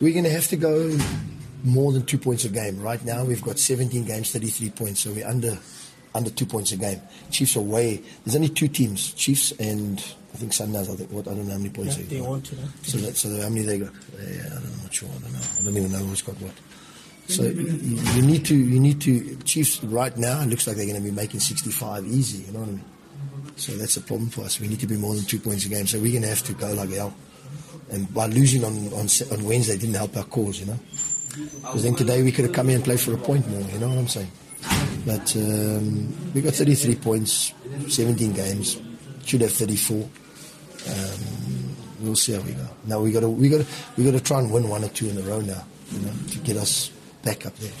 We're going to have to go more than two points a game. Right now, we've got 17 games, 33 points, so we're under under two points a game. Chiefs are way. There's only two teams, Chiefs and I think Sundowns. I think what I don't know how many points Yeah, they, they got. want to, no? So that, so how many they got? Yeah, I don't, know not sure. I don't know. I don't even know who's got what. So you, you need to you need to Chiefs right now. It looks like they're going to be making 65 easy. You know what I mean? So that's a problem for us. We need to be more than two points a game. So we're going to have to go like hell. And by losing on on, on Wednesday didn't help our cause. You know. Because then today we could have come here and played for a point more. You know what I'm saying? But um, we got 33 points, 17 games. Should have 34. Um, we'll see how we go. Now we got to we got to we got to try and win one or two in a row now. You know, to get us back up there.